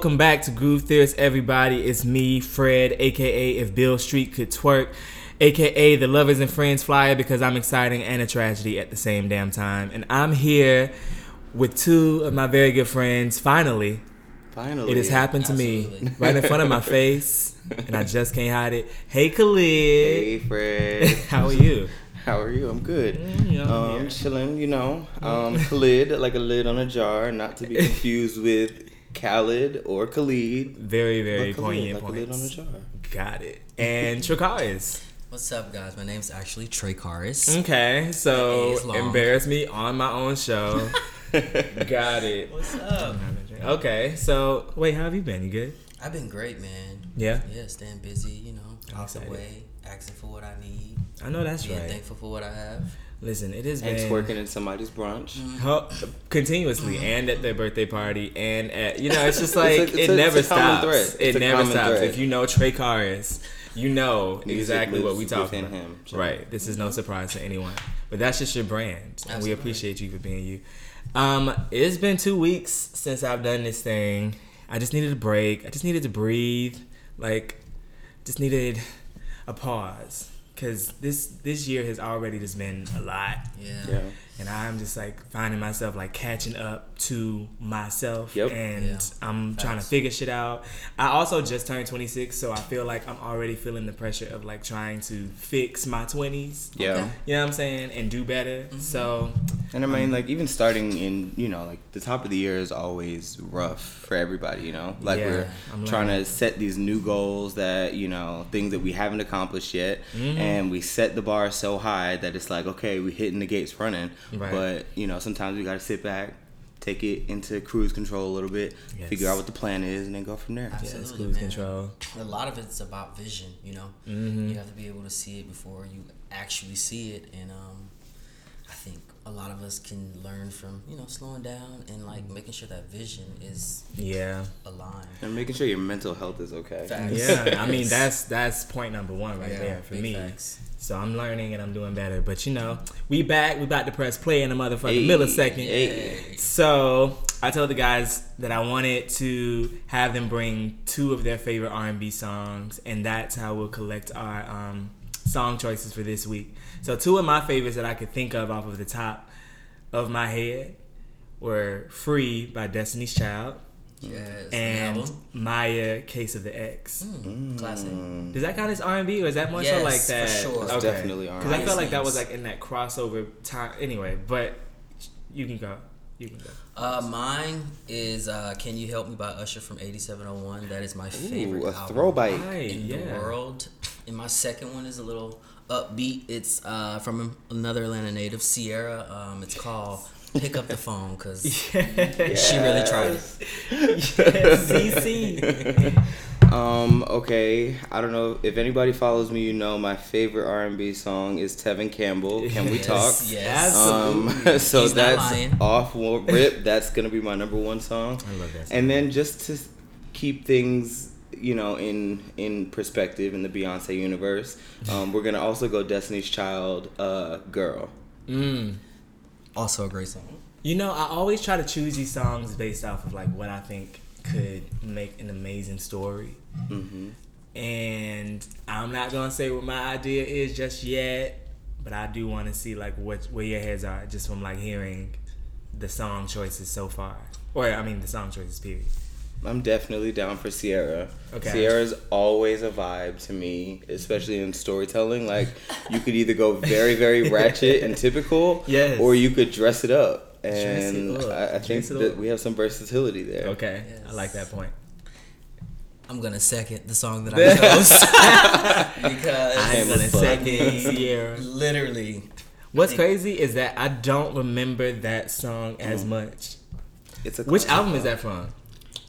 welcome back to Groove Theorist, everybody. It's me, Fred, aka If Beale Street Could Twerk, aka the Lovers and Friends Flyer, because I'm exciting and a tragedy at the same damn time. And I'm here with two of my very good friends. Finally, Finally, it has happened to me right in front of my face, and I just can't hide it. Hey, Khalid. Hey, Fred. How are you? How are you? I'm good. Mm, yeah, um, yeah. chilling. You know, um, Khalid, like a lid on a jar, not to be confused with Khalid or Khalid. Very, very but Khalid, poignant like a on a points. jar. Got it. And Tracaris. What's up, guys? My name's actually Trey Karis. Okay, so embarrass me on my own show. Got it. What's up? Okay, so wait, how have you been? You good? I've been great, man. Yeah? Yeah, staying busy, you know, I'm out the way, asking for what I need, I know that's being right. thankful for what I have. Listen, it has And been twerking in somebody's brunch. Mm-hmm. Ho- continuously mm-hmm. and at their birthday party and at you know it's just like It's a- it's it a- never a common stops. thread. It It's a never common stops. thread. If you know Trey Karis, you know Music exactly what lives we talking within about. him, so- Right. This is no mm-hmm. surprise to anyone. But that's just your brand, and we appreciate you for being you. Um, it's been two weeks since I've done this thing. I just needed a break. I just needed to breathe. Like, just needed a pause. Cause this this year has already just been a lot Yeah. Yeah. And I'm just like finding myself like catching up to myself, Yep. and Yeah. I'm trying to figure shit out. I also just turned 26, so I feel like I'm already feeling the pressure of like trying to fix my 20s. Yeah. Okay. You know what I'm saying, and do better. Mm-hmm. So And I mean, like, even starting in, you know, like, the top of the year is always rough for everybody, you know? Like, Yeah, we're I'm trying learning. to set these new goals that, you know, things that we haven't accomplished yet. Mm-hmm. And we set the bar so high that it's like, okay, we're hitting the gates running. Right. But, you know, sometimes we got to sit back, take it into cruise control a little bit, Yes. figure out what the plan is, and then go from there. yeah, it's cruise man. control. A lot of it's about vision, you know. Mm-hmm. You have to be able to see it before you actually see it, and um, I think a lot of us can learn from you know slowing down and like making sure that vision is Yeah, aligned. And making sure your mental health is okay. Facts. yeah. I mean that's that's point number one right Yeah, there for me. facts. So I'm learning and I'm doing better. But you know, we back. We about to press play in a motherfucking Hey, millisecond. hey. So I told the guys that I wanted to have them bring two of their favorite R&B songs, and that's how we'll collect our um, song choices for this week. So two of my favorites that I could think of off of the top of my head were "Free" by Destiny's Child Yes. and album. "Mya: Case of the Ex." Mm, classic. Does that count as R and B, or is that more so Yes, like for that? sure. It's definitely Because I R&B. felt like that was like in that crossover time. Anyway, but you can go. You can go. Uh, mine is uh, "Can You Help Me" by Usher from '8701. That is my favorite Ooh, a album throwback. In yeah. the world. And my second one is a little upbeat. It's uh, from another Atlanta native, Ciara. Um, it's called "Pick Up the Phone" because she really tried it. CC. Um, okay. I don't know if anybody follows me, you know my favorite R and B song is Tevin Campbell. Can we Yes, talk? Yes. Um, so He's that's off rip. That's gonna be my number one song. I love that song. And then just to keep things, you know, in in perspective in the Beyonce universe, um, we're gonna also go Destiny's Child, uh, "Girl." Mm. also a great song. You know, I always try to choose these songs based off of like what I think could make an amazing story. hmm And I'm not gonna say what my idea is just yet, but I do want to see like what where your heads are just from like hearing the song choices so far, or I mean the song choices period. I'm definitely down for Ciara. Okay. Ciara's always a vibe to me, especially in storytelling. Like you could either go very, very ratchet and typical, Yes. or you could dress it up. And it up. I, I think that we have some versatility there. Okay, I like that point. I'm gonna second the song that I chose because I'm Hammer gonna second Ciara. literally. What's crazy is that I don't remember that song as mm-hmm. much. It's a Which album is that from?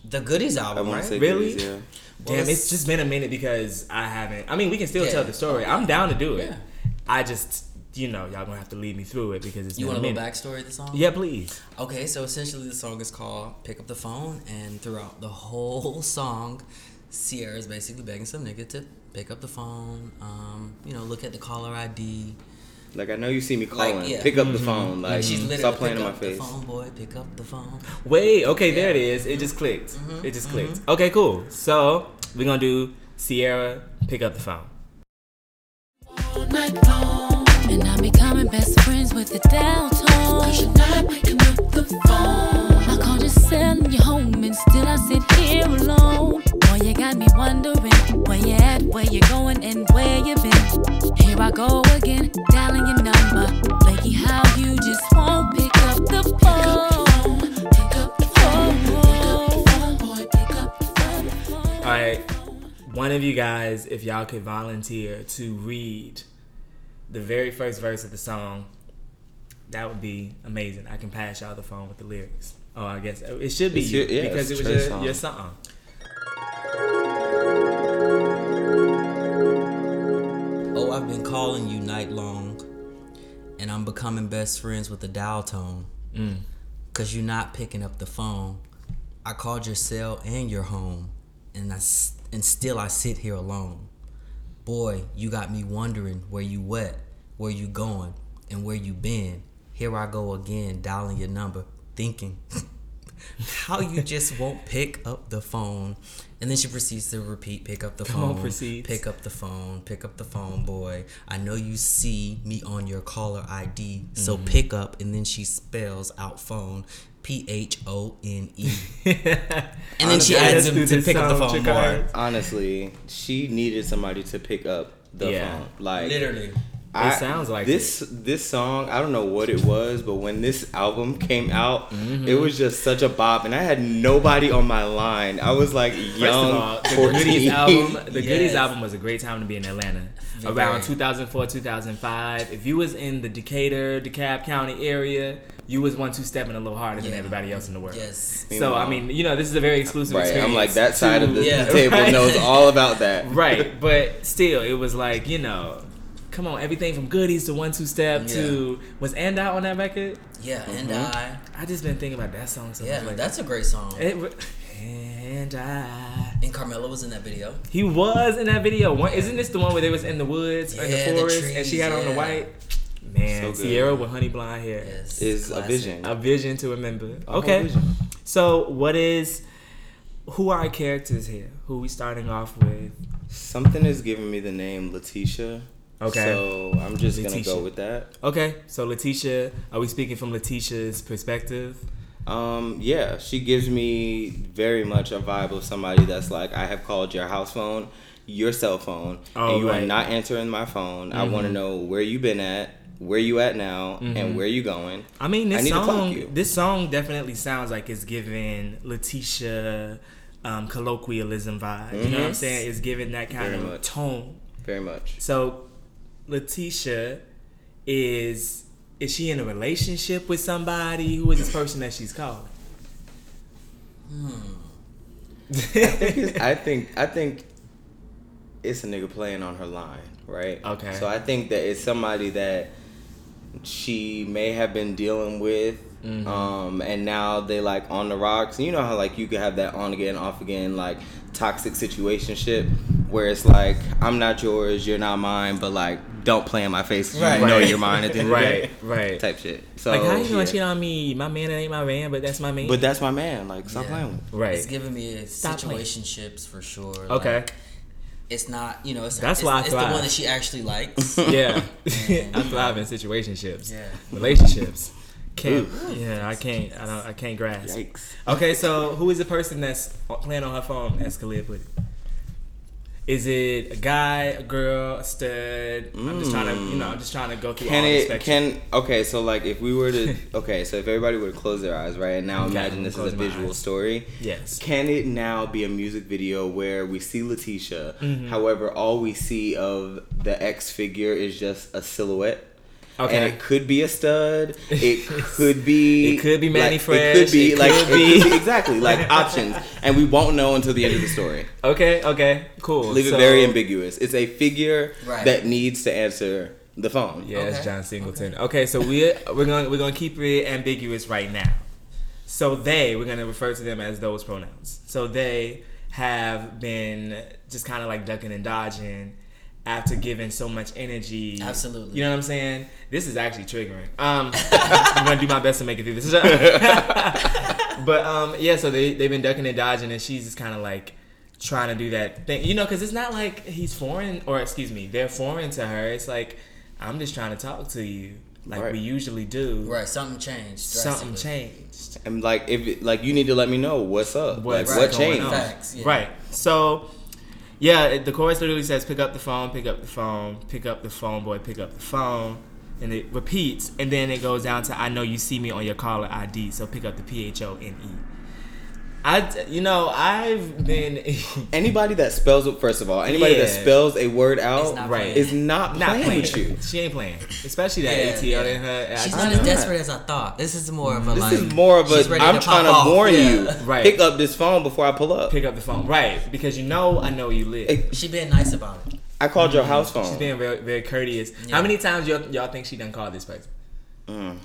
The Goodies album, want right? say Really? Goodies, yeah. Damn, Well, it's just been a minute because I haven't. I mean, we can still Yeah. tell the story. I'm down to do it. Yeah. I just, you know, y'all gonna have to lead me through it because it's You been want a a little minute. backstory of the song? Yeah, please. Okay, so essentially the song is called Pick Up the Phone, and throughout the whole song, Ciara is basically begging some nigga to pick up the phone, um, you know, look at the caller ID, Like I know you see me calling. yeah. Pick up the mm-hmm. phone. Like, Like she's mm, literally stop playing pick in my up face. the phone, boy. Pick up the phone. Wait, okay, there it is. It just clicked. Mm-hmm. It just clicked. Mm-hmm. Okay, cool. So we're gonna do Ciara. Pick up the phone. all night long. And I'm becoming best friends with the Delta. Cause you're not picking up the phone. I called your cell and your home, and still I sit here alone. Boy, you got me wondering where you at, where you going, and where you been. Here I go again, dialing your number. Flaky, how you just won't pick up the phone. Pick up the phone. Pick up the phone, boy. Pick up the phone. All right, one of you guys, if y'all could volunteer to read the very first verse of the song, that would be amazing. I can pass y'all the phone with the lyrics. Oh, I guess it should be It's you your- yeah, because it was Trey's your, song. your song. Oh, I've been calling you night long, and I'm becoming best friends with the dial tone. Mm. Cause you're not picking up the phone. I called your cell and your home, and I and still I sit here alone. Boy, you got me wondering where you wet, where you going, and where you been. Here I go again, dialing your number, thinking how you just won't pick up the phone. And then she proceeds to repeat, pick up the Come on, phone, proceeds. pick up the phone, pick up the phone, boy. I know you see me on your caller ID, so Mm-hmm. pick up. And then she spells out phone, P H O N E. And then she adds him to pick up the phone more. Honestly, she needed somebody to pick up the Yeah. phone. Like Literally. I- sounds like this. This song, I don't know what it was, but when this album came out, Mm-hmm. it was just such a bop, and I had nobody on my line. I was like First young, of all, the 14. Goodies album, the Goodies album was a great time to be in Atlanta. Very. Around 2004, 2005. If you was in the Decatur, DeKalb County area, you was one two stepping a little harder than everybody else in the world. Yes. So I mean, you know, this is a very exclusive Right, experience. I'm like that side of the, Yeah. table Right. knows all about that. right, but still, it was like you know, come on, everything from Goodies to One Two Step to was And I on that record. Yeah, and Mm-hmm. I. I just been thinking about that song so Yeah, much. lately. that's a great song. it, and I. And Carmelo was in that video. He was in that video. One, isn't this the one where they was in the woods or in Yeah, the the forest and she trees, had on the white? Man, So. Ciara with honey blonde hair. Yes. Is a vision. A vision to remember. A Okay. So what is who are our characters here? Who we starting off with? Something is giving me the name Letitia. Okay. So I'm just gonna go with that. Okay, so Letitia, are we speaking from Letitia's perspective? Um, yeah, she gives me very much a vibe of somebody that's like, I have called your house phone, your cell phone, Oh, and you right. Mm-hmm. are not answering my phone. I want to know where you've been at, where you at now, and where you going. I mean, I this clock song, this song definitely sounds like it's giving Letitia um, colloquialism vibe. You know what I'm saying? It's giving that kind Very of much. tone. Very much. So Letitia is is she in a relationship with somebody? Who is this person that she's calling? I think I think it's a nigga playing on her line, right? Okay. So I think that it's somebody that she may have been dealing with, Mm-hmm. um, and now they like on the rocks. You know how like you could have that on again, off again, like toxic situationship, where it's like I'm not yours, you're not mine, but like don't play in my face. 'cause Right. You know Right. you're mine at the end of the day. right. Type shit. So like how you gonna yeah. cheat on me? My man ain't my man, but that's my man. But that's my man. Like stop Yeah. playing with. me. right. It's giving me situationships for sure. Okay. Like, it's not, you know, it's, That's it's, why I it's the one that she actually likes. yeah, I thrive in situationships, Yeah. relationships. Can't, yeah, I can't, I don't, I can't grasp. Yikes. Okay, so who is the person that's playing on her phone? As Khalid put it. Is it a guy, a girl, a stud? I'm just trying to, you know, I'm just trying to go through Can all the it spectrum. can okay? So like, if we were to okay, so if everybody were to close their eyes, right, and now Okay, imagine this is a visual eyes. story. Yes. Can it now be a music video where we see Letitia? Mm-hmm. However, all we see of the X figure is just a silhouette. Okay. And it could be a stud. It could be. It could be Manny like, It could be it like could be- could be exactly like options, and we won't know until the end of the story. Okay, okay, cool. Leave So- it very ambiguous. It's a figure Right. that needs to answer the phone. Yeah, it's Okay. John Singleton. Okay, so we're we're gonna we're gonna keep it ambiguous right now. So they, we're gonna refer to them as those pronouns. So they have been just kind of like ducking and dodging, after giving so much energy. Absolutely. You know what I'm saying? This is actually triggering. Um, I'm gonna do my best to make it through this. but um, yeah, so they they've been ducking and dodging, and she's just kind of like trying to do that thing, you know, because it's not like he's foreign, or excuse me, they're foreign to her. It's like I'm just trying to talk to you, like Right. we usually do. Right, something changed. Something changed. And like if it, like you need to let me know what's up. What's like what changed? Facts, yeah. Right. So, yeah, it- the chorus literally says, "Pick up the phone, pick up the phone, pick up the phone, boy, pick up the phone," and it repeats, and then it goes down to, "I know you see me on your caller ID, so pick up the P H O N E." I, you know, I've been Anybody that spells it, first of all, anybody that spells a word out not right is not, not playing, playing with you. She ain't playing, especially that Yeah, ATL yeah. in her. She's I- not as desperate as I thought. This is more of a This like. is more of she's a. ready I'm to trying to off, warn yeah. you. Right. Pick up this phone before I pull up. pick up the phone, right? Because you know, I know you live. Hey, She being nice about it. I called your house phone. She's being very, very courteous. Yeah. How many times y'all, y'all think she done called this person? Mm.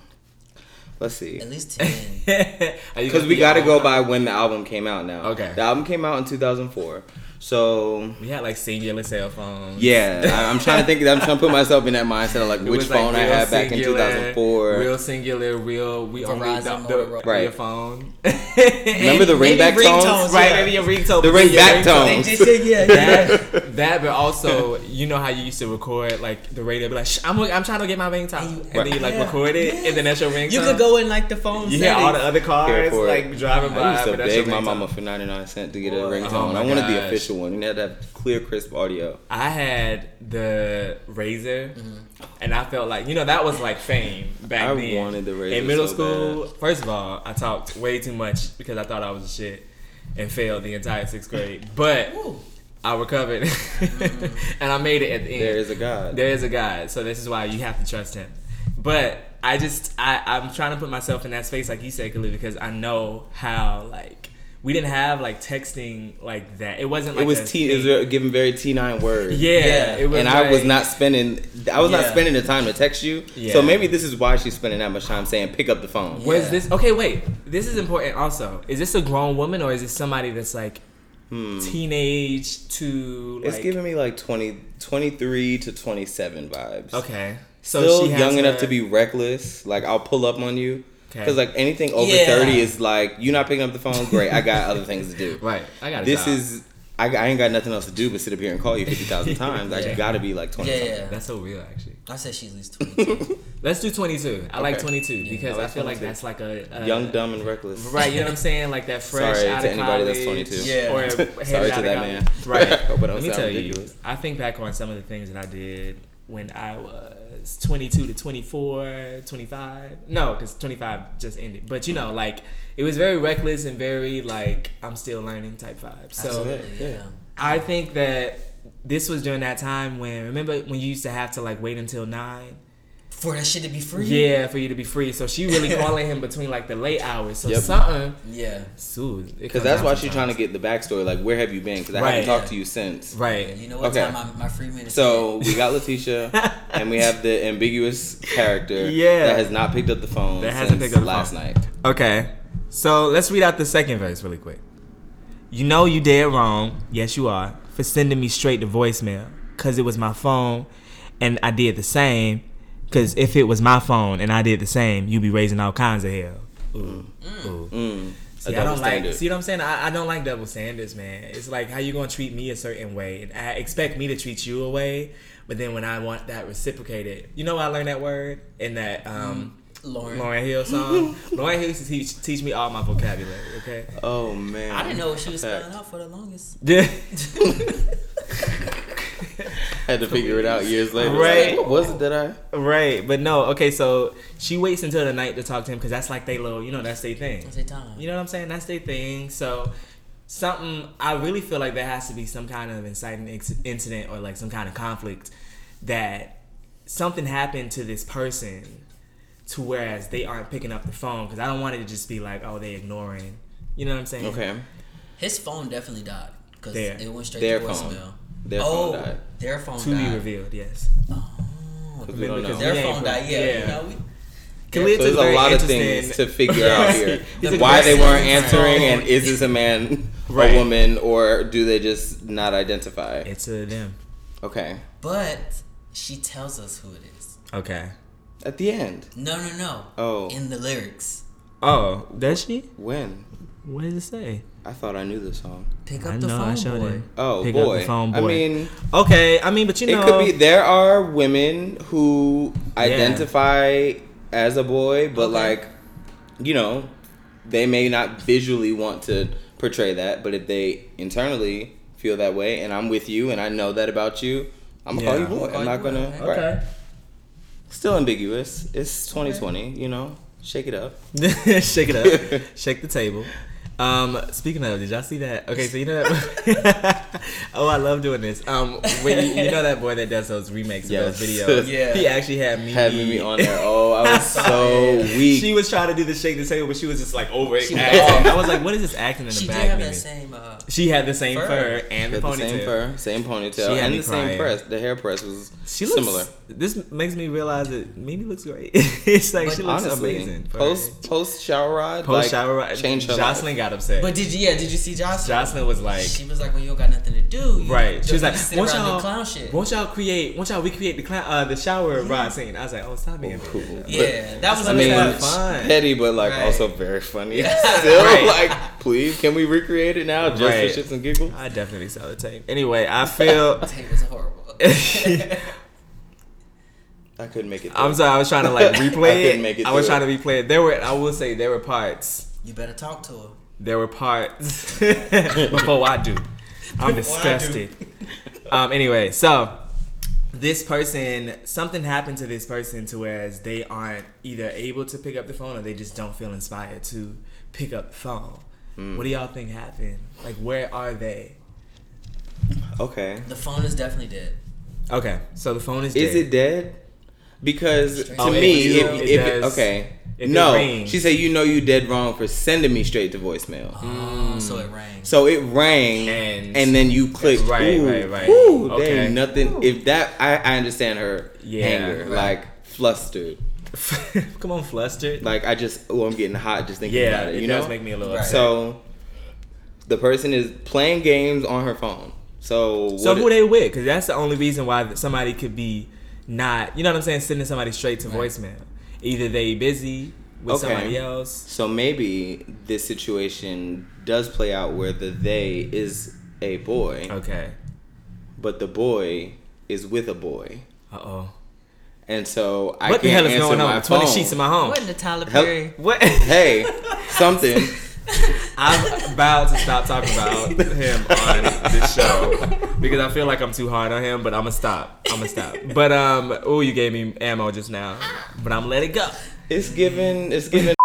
Let's see. At least ten. Because we got to go by when the album came out now. Okay. The album came out in 2004. So, We had like Cingular cell phones. yeah, I- I'm trying to think. I'm trying to put myself in that mindset of like It which was, like, phone I real had back in 2004. Real Cingular, real. We only Verizon, the, the, Right. your phone. Remember the Maybe ringback ringtones, tones? right? yeah. Maybe your ringtone. The maybe your ringback ringtone. tones. yeah, That, that, but also, you know how you used to record like the radio, be like, Shh, I'm, I'm trying to get my ringtone, and, you- then you like Yeah. record it, and then that's your ringtone. You could go in like the phone. You hear all the other cars like driving by. I used to but that's your beg my mama for 99 cents to get a Boy. ringtone. Oh my I wanted the gosh. Official one. You had to have clear, crisp audio. I had the Razr, Mm-hmm. and I felt like you know that was like fame back I then. wanted the Razr in middle so school. First of all, I talked way too much because I thought I was a shit and failed the entire sixth grade. But I recovered, and I made it at the end. There is a God. There is a God, so this is why you have to trust Him. But I just I I'm trying to put myself in that space, like you said, Khalid, because I know how like we didn't have like texting like that. It wasn't like it was a T. It was given very T9 words. yeah, Yeah. it was and I was not spending. I was not spending the time to text you. Yeah. So maybe this is why she's spending that much time saying pick up the phone. Yeah. Was this okay? Wait, this is important. Also, is this a grown woman or is this somebody that's like teenage to like? Hmm. It's giving me like 20, 23 to 27 vibes. okay, so Still she has young enough to be reckless. Like I'll pull up on you. Okay. Because like anything over Yeah. 30 is like, you not picking up the phone? Great. I got other things to do. right. I got to This is, I, I ain't got nothing else to do but sit up here and call you 50,000 times. Like Yeah. you gotta be like 20 Yeah, yeah. that's so real actually. I said she's at least twenty-two. Let's do twenty two. I like Okay. twenty two because I I, like feel like that's like a, a Young, dumb, and reckless. Right, you know what I'm saying? Like that fresh Sorry out to of anybody that's 22. Yeah. Or Sorry to that man. Right. I hope I don't Let me tell ridiculous. you, I think back on some of the things that I did when I was 22 to 24, 25. No, because 25 just ended. But you know, like it was very reckless and very like I'm still learning type vibe. So Absolutely, yeah. I think that this was during that time when remember when you used to have to like wait until nine. For that shit to be free. Yeah, for you to be free. So she really calling him between like the late hours. So Yep. something. Yeah. Soon. Because that's why she's trying to get the backstory. Like, where have you been? Because I Right. haven't talked to you since. Right. You know what Okay. time my, my free minutes? So we got Letitia, and we have the ambiguous character Yeah. that has not picked up the phone That hasn't picked up the last phone. night. Okay. So let's read out the second verse really quick. You know you did wrong. Yes, you are. For sending me straight to voicemail. Cause it was my phone and I did the same. Cause if it was my phone and I did the same, you'd be raising all kinds of hell. Ooh. Ooh. Mm. See, A I double don't like. See what I'm saying? I, I don't like double standards, man. It's like how you gonna treat me a certain way, and I expect me to treat you a way, but then when I want that reciprocated, you know, I learned that word in that um, Lauren. Lauryn Hill song. Lauryn Hill used to teach, teach me all my vocabulary. Okay. Oh man, I didn't know what she was spelling out for the longest. Yeah. had to figure it out years later. Right. Like, what was it that I? right, but no. Okay, so she waits until the night to talk to him because that's like they little, you know, that's their thing. What's their time? You know what I'm saying? That's their thing. So something I really feel like there has to be some kind of inciting ex- incident or like some kind of conflict that something happened to this person to whereas they aren't picking up the phone because I don't want it to just be like oh they ignoring. You know what I'm saying? Okay, His phone definitely died because it went straight their to phone. Voicemail. their oh, phone died. their phone To died. be revealed, yes. Oh, we don't know. their Yeah, phone died. Yeah, yeah. you know, we, Khalid So there's a lot of things to figure out here. Why they weren't answering, and is this a man, Right. a woman, or do they just not identify? It's a them. Okay. but she tells us who it is. Okay. At the end. No, no, no. Oh. In the lyrics, Oh, does she? When? What does it say? I thought I knew the song. pick up I the know. phone, I showed boy. it. Oh Pick up boy. the phone, I mean, Okay. I mean, but you know, it could be. There are women who identify as a boy, but Okay. like, you know, they may not visually want to portray that. But if they internally feel that way, and I'm with you, and I know that about you, I'm gonna call you boy. Call I'm not gonna. okay. Right. Okay. Still ambiguous. It's 2020. You know, shake it up. Shake it up. Shake the table. Um, speaking of, did y'all see that? Okay, so you know that. oh, I love doing this. Um, when you, you know that boy that does those remakes Yes. of those videos. Yeah. He actually had me. Had Mimi on there. Oh, I was so weak. She was trying to do the shake the table, but she was just like over it. She was acting. off. I was like, "What is this acting in She the did back?" have Mimi? that same. Uh, She had the same fur, Fur. and the ponytail. the same fur, same ponytail, She had and me the same press. The hair press was She looks similar. This makes me realize that Mimi looks great. it's like But she looks Honestly, amazing. post post shower ride, post like, shower, ride, changed her Joseline life. got upset. but did you? Yeah, did you see Joseline? Joseline was like, She was like, "Well, you don't got nothing to do." You Right. She was like, sit "Won't y'all, do clown shit." won't y'all create, won't y'all recreate the clown, uh, the shower ride scene?" I was like, "Oh, stop being Cool. bitch." Yeah, that was I a mean, touch. fun. petty, but like Right. also very funny. Still, Right. like, please, can we recreate it now just Right. for shits and giggles? I definitely saw the tape. Anyway, I feel. Tape was horrible. I couldn't make it. I'm sorry. I was trying to like I replay couldn't it. make it I was through trying to replay it. There were. I will say there were parts. you better talk to her. There were parts before I do. I'm Before I do. disgusted. um. Anyway, so this person, something happened to this person to whereas they aren't either able to pick up the phone or they just don't feel inspired to pick up the phone. Hmm. What do y'all think happened? Like, where are they? Okay. The phone is definitely dead. Okay, so the phone is. Is dead. it dead? Because to Oh, it- me, you if, know, if okay, if it no, rings. she said you know you dead wrong for sending me straight to voicemail. Oh, so it rang. So it rang, And- and, then you clicked. Right, ooh, right, right. Ooh, there Okay. ain't nothing. If that, I, I understand her Yeah, anger, right. like flustered. Come on, flustered. Like I just, oh, I'm getting hot just thinking yeah, about it. it You does know, make me a little Right. upset. so the person is playing games on her phone. So So what who it- they with? Because that's the only reason why somebody could be not. You know what I'm saying? Sending somebody straight to voicemail. Either they busy with Okay. somebody else. So maybe this situation does play out where the they is a boy, Okay. but the boy is with a boy, Uh oh. and so I What the can't hell is answer going my on? Twenty phone. sheets in my home. Wasn't it Tyler Help- Perry? What? Hey, something. I'm about to stop talking about him on this show because I feel like I'm too hard on him. But I'm gonna stop. I'm gonna stop. But um, oh, you gave me ammo just now. But I'm gonna let it go. It's given. It's given.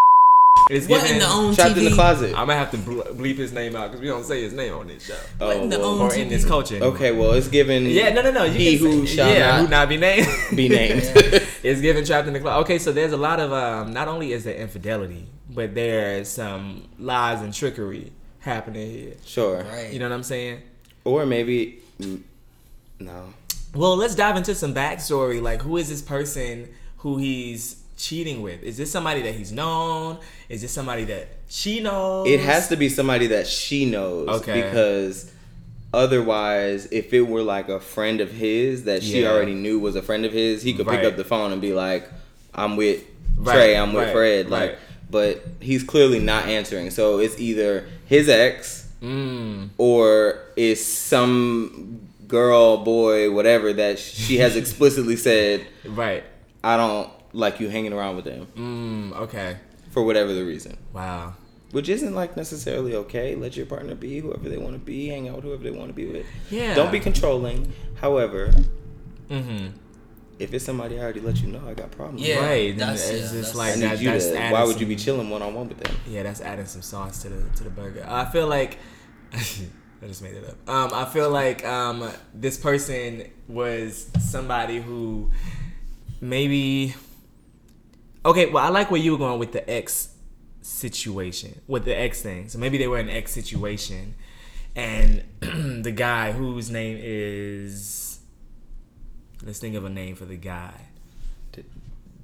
It's What in the own trapped TV? in the closet. I'm gonna have to bleep his name out because we don't say his name on this show What in the well, own or in this culture. Okay, well, it's given. Yeah, no, no, no. You He can who say, shall yeah, not who not be named. be named. it's given trapped in the closet. Okay, so there's a lot of um. Not only is there infidelity, but there's some lies and trickery happening here. sure. Right. You know what I'm saying? Or maybe. No. Well, let's dive into some backstory. Like, who is this person who he's cheating with? Is this somebody that he's known? Is this somebody that she knows? It has to be somebody that she knows. Okay. Because otherwise, if it were like a friend of his that she Yeah. already knew was a friend of his, he could pick up the phone and be like, I'm with Right, Trey, I'm with right, Fred. Like, right. but he's clearly not answering. So it's either his ex Mm, or is some girl, boy, whatever that she has explicitly said, right. I don't like you hanging around with them Mm, okay. for whatever the reason. Wow. Which isn't like necessarily okay. Let your partner be whoever they want to be, hang out with whoever they want to be with. Yeah. Don't be controlling. However, Mm-hmm. If it's somebody I already let you know, I got problems. Yeah, right. That's- it's yeah, just that's- like that, that's to. Why would some- you be chilling one on one with them? Yeah, that's adding some sauce to the to the burger. I feel like I just made it up. Um, I feel like um, this person was somebody who maybe. Okay, well, I like where you were going with the ex situation, with the ex thing. So maybe they were in an ex situation, and the guy whose name is. Let's think of a name for the guy. D-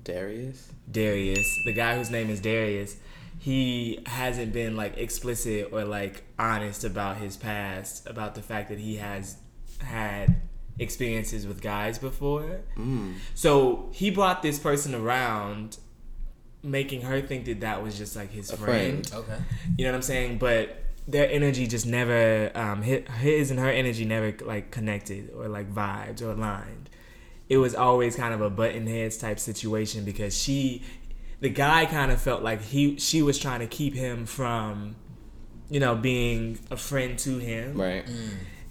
Darius. Darius, the guy whose name is Darius, he hasn't been like explicit or like honest about his past, about the fact that he has had experiences with guys before. Mm. So he brought this person around, making her think that that was just like his friend. friend. Okay. You know what I'm saying? But their energy just never, um, hi- his and her energy never like connected or like vibed or aligned. It was always kind of a button heads type situation because she, the guy kind of felt like he, she was trying to keep him from, you know, being a friend to him. Right.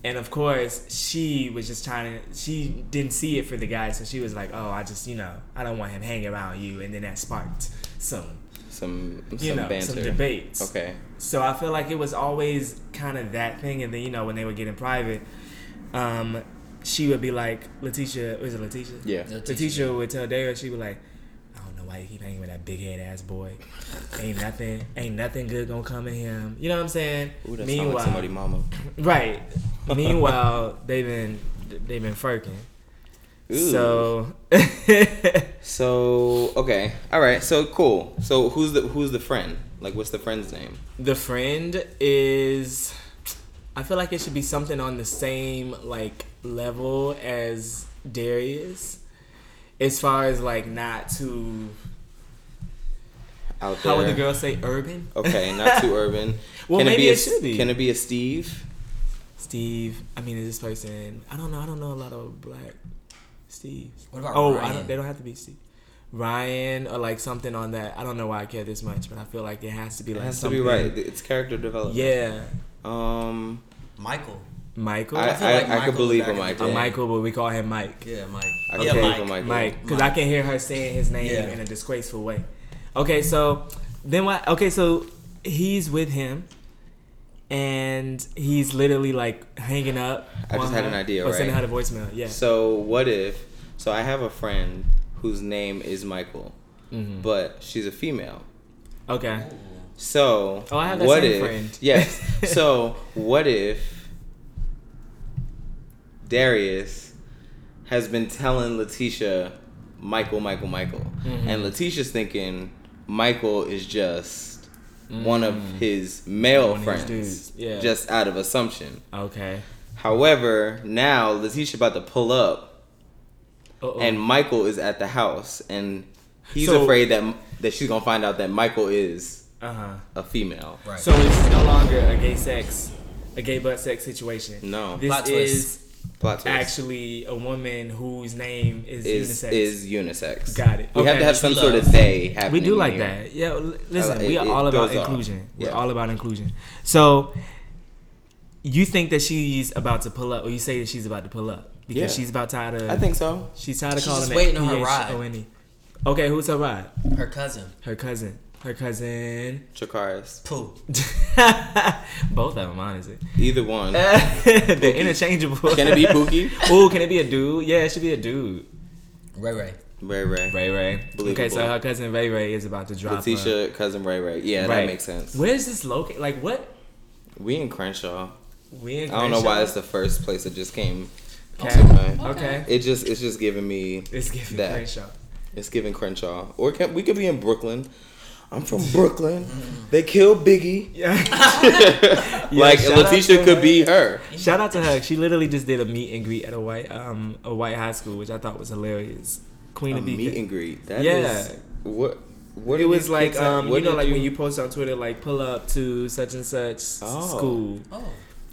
And of course, she was just trying to. She didn't see it for the guy, so she was like, "Oh, I just, you know, I don't want him hanging around you." And then that sparked some, Some some you know, banter. some debates. Okay. So I feel like it was always kind of that thing, and then you know when they would get in private, um, she would be like, "Letitia, was it Letitia?" Yeah. Letitia would tell Dara, she would be like, "I don't know why you keep hanging with that big head ass boy. Ain't nothing, ain't nothing good gonna come of him. You know what I'm saying?" Ooh, that sounds like somebody mama. Right. Meanwhile, they've been they've been furking. Ooh. So So okay, all right. So cool. So who's the who's the friend? Like, what's the friend's name? the friend is I feel like it should be something on the same like level as Darius. As far as like not too Out there. how would the girl say urban? Okay, not too urban. Well, can maybe it be a, should be. Can it be a Steve? Steve. I mean, is this person? I don't know. I don't know a lot of black Steves. What about oh, I Ryan? don't, they don't have to be Steve. Ryan or like something on that. I don't know why I care this much, but I feel like it has to be It like has to be right. It's character development. Yeah, Um, Michael. Michael. I, feel I, like I Michael could believe a in the Michael. a Michael, but we call him Mike. Yeah, Mike. I could yeah, Mike. Mike, because I can hear her saying his name Yeah. in a disgraceful way. Okay, so then what? Okay, so he's with him, and he's literally like hanging up. I just on had her- an idea, right? Or sending right? her the voicemail. Yeah. So what if? So I have a friend whose name is Michael, Mhm. but she's a female. Okay. So Oh, I have that what same if? friend. Yes. so what if Darius has been telling Letitia, Michael, Michael, Michael, Mm-hmm. and Letitia's thinking Michael is just one of his male. One friends, yeah. just out of assumption. Okay. However, now Letitia about to pull up, Uh-oh. and Michael is at the house, and he's So- afraid that that she's gonna find out that Michael is uh huh. a female. Right. So it's no longer a gay sex, a gay butt sex situation. No. This Plot twist. is Plot twist. actually a woman whose name is, is unisex. is unisex. Got it. We have to have some sort of love. they happening. we do like here. that. Yeah, listen, I- we are it all about goes off. inclusion. We're Yeah. all about inclusion. So, you think that she's about to pull up, or you say that she's about to pull up because Yeah. she's about tired of. I think so. she's tired of She's calling just waiting on her PHONE. E. Okay, who's her ride? Her cousin. Her cousin. Her cousin. Chakaris. Pooh. Both of them, honestly. Either one. They're interchangeable. Can it be Pookie? Oh, can it be a dude? Yeah, it should be a dude. Ray Ray. Ray Ray. Ray Ray. Okay, so her cousin Ray Ray is about to drop her. Letitia, cousin Ray Ray. Yeah, that makes sense. Where's this located? Like what? We in Crenshaw. We in I don't know why it's the first place that just came. Okay. to mind. Okay. It just it's just giving me It's giving that. Crenshaw. It's giving Crenshaw. Or can, we could be in Brooklyn. I'm from Brooklyn. They killed Biggie. Yeah. like shout Letitia could her. be her. Shout out to her. She literally just did a meet and greet at a white um a white high school, which I thought was hilarious. Queen A of BK. meet and greet. That Yeah. is- what what it was like um you know did like when you post on Twitter like pull up to such and such Oh. school, Oh.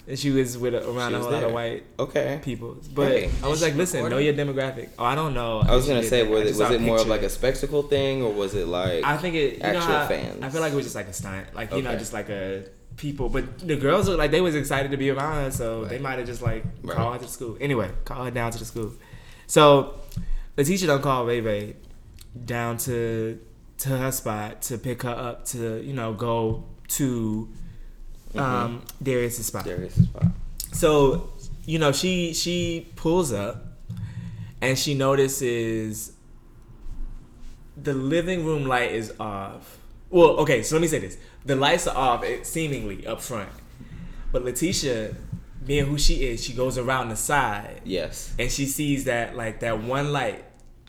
And she was with a, around a whole lot of white Okay. people. But Hey. I was like, listen, know your demographic. Oh, I don't know. I was gonna say, was it, was it more of like a spectacle thing, or was it like? I think it. You know actual how- fans? I feel like it was just like a stunt. Like you know, just like a people. But the girls were like they was excited to be around her, so they might have just like Right. called her to school. Anyway, call her down to the school. So the teacher don't call Ray Ray down to to her spot to pick her up to you know go to um Darius's spot. Darius' spot. So, you know, she she pulls up and she notices the living room light is off. Well, okay, so let me say this. The lights are off eh, seemingly up front. But Letitia, being who she is, she goes around the side Yes. and she sees that like that one light,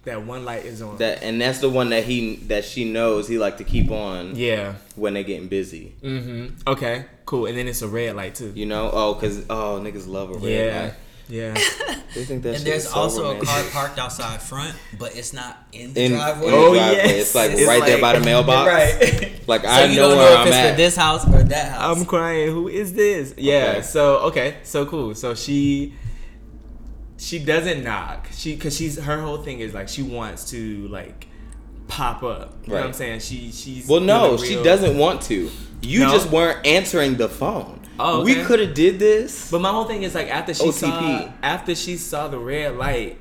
that one light is on. That and that's the one that he that she knows he like to keep on yeah. when they're getting busy. Mm-hmm. Okay. Cool. And then it's a red light too. You know? Oh, cause oh niggas love a red Yeah. light. Yeah. They think that And there's so also a car parked outside front, but it's not in the in, in driveway. the Oh, driveway. yes. It's like It's right there by the mailbox. Right. Like so I you know don't where know if I'm it's at. for this house or that house. I'm crying. Who is this? Yeah. Okay. So okay. So cool. So she she doesn't knock. She because she's her whole thing is like she wants to like pop up. You know what I'm saying? She she's well, no, doing she doesn't want to. You No? just weren't answering the phone. Oh, We could have did this. But my whole thing is like after she OTP. saw after she saw the red light,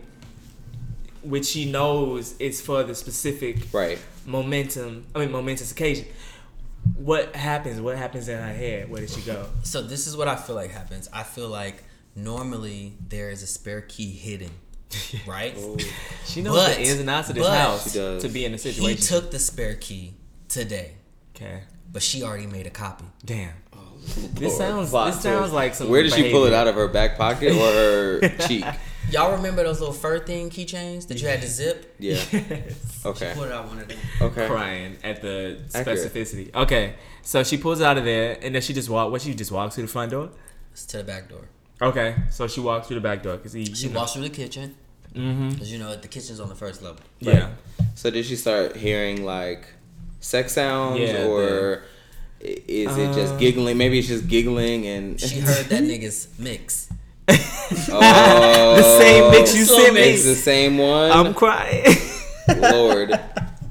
which she knows is for the specific right. momentum. I mean momentous occasion. What happens? What happens in her head? Where did she go? So this is what I feel like happens. I feel like normally there is a spare key hidden, right? Oh. She knows But- the ins and outs of this but- house to be in a He situation. took the spare key today, okay. but she already made a copy. Damn. Oh, Lord, This sounds. plot This sounds like some. Where did she pull it out of her back pocket or her cheek? Y'all remember those little fur thing keychains that you had to zip? Yeah. Yes. Okay. Put it out one of them. Okay. Crying at the Accurate. specificity. Okay, so she pulls it out of there, and then she just walk. What she just walks through the front door. It's to the back door. Okay, so she walks through the back door because he. She you know, walks through the kitchen Mm-hmm. because you know the kitchen's on the first level. Yeah. So did she start hearing like sex sounds Yeah, or i is it Uh, just giggling? Maybe it's just giggling and She heard that nigga's mix. oh, the same mix you So sent me. It's the same one. I'm crying. Lord,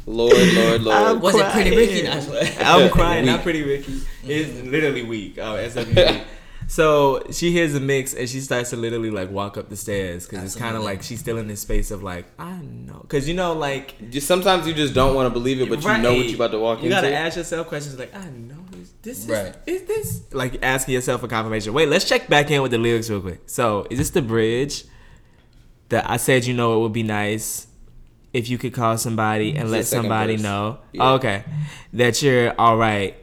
Lord, Lord, Lord. I'm Was it Pretty. Ricky? I'm crying. Not Weak. pretty Ricky. It's literally weak. Oh, SWV. So she hears the mix and she starts to literally like walk up the stairs because it's kind of like she's still in this space of like I know because you know like Just sometimes you just don't want to believe it, but you know what you're about to walk You into. You gotta ask yourself questions like, I know this. This is, Right. is this like asking yourself for confirmation? Wait, let's check back in with the lyrics real quick. So, is this the bridge that I said you know it would be nice if you could call somebody and It's let somebody verse. know? Yeah. Oh, okay, that you're all right.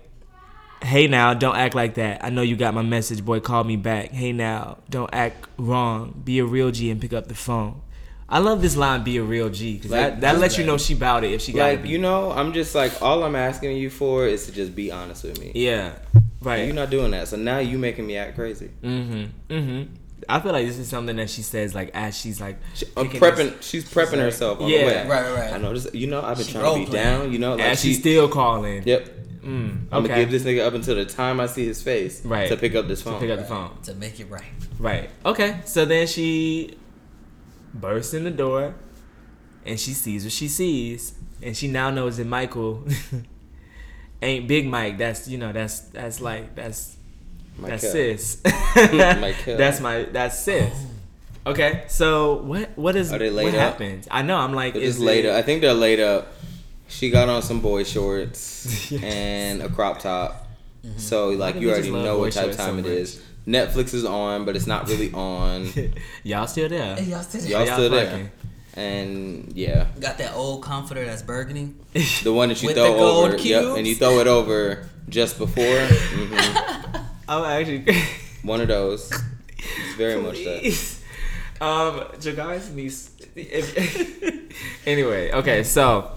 Hey now, don't act like that. I know you got my message, boy. Call me back. Hey now, don't act wrong. Be a real G and pick up the phone. I love this line, "Be a real G," because Like, that, that just lets you know she bout it if she got like to be. you know, I'm just like all I'm asking you for is to just be honest with me. Yeah. Right. You're not doing that, so now you making me act crazy. Mm-hmm. Mm-hmm. I feel like this is something that she says like as she's like I'm prepping. this- She's prepping herself. On Yeah. the way. Right, right, right. I know this. You know, I've been She trying to be role-playing. down. You know, like as she, she's still calling. Yep. Mm, I'm okay. gonna give this nigga up until the time I see his face. Right. To pick up this phone. to phone. pick up the phone. to make it right. Right. Okay. So then she bursts in the door, and she sees what she sees, and she now knows that Michael ain't Big Mike. That's you know that's that's like that's that's sis. Michael. that's my that's sis. Okay. So what what is Are they what up? happens? I know. I'm like They're is just laid it- up. I think they're laid up. She got on some boy shorts and a crop top. So like you already know what type of time so it is. Netflix is on, but it's not really on. Y'all still there? y'all still Y'all Y'all still there. fucking. And yeah, Got that old comforter that's burgundy. the one that you throw the gold over, yep, and you throw it over just before. hmm I'm actually. One of those. It's very much that. Um, Jagari's niece. if- anyway, okay, so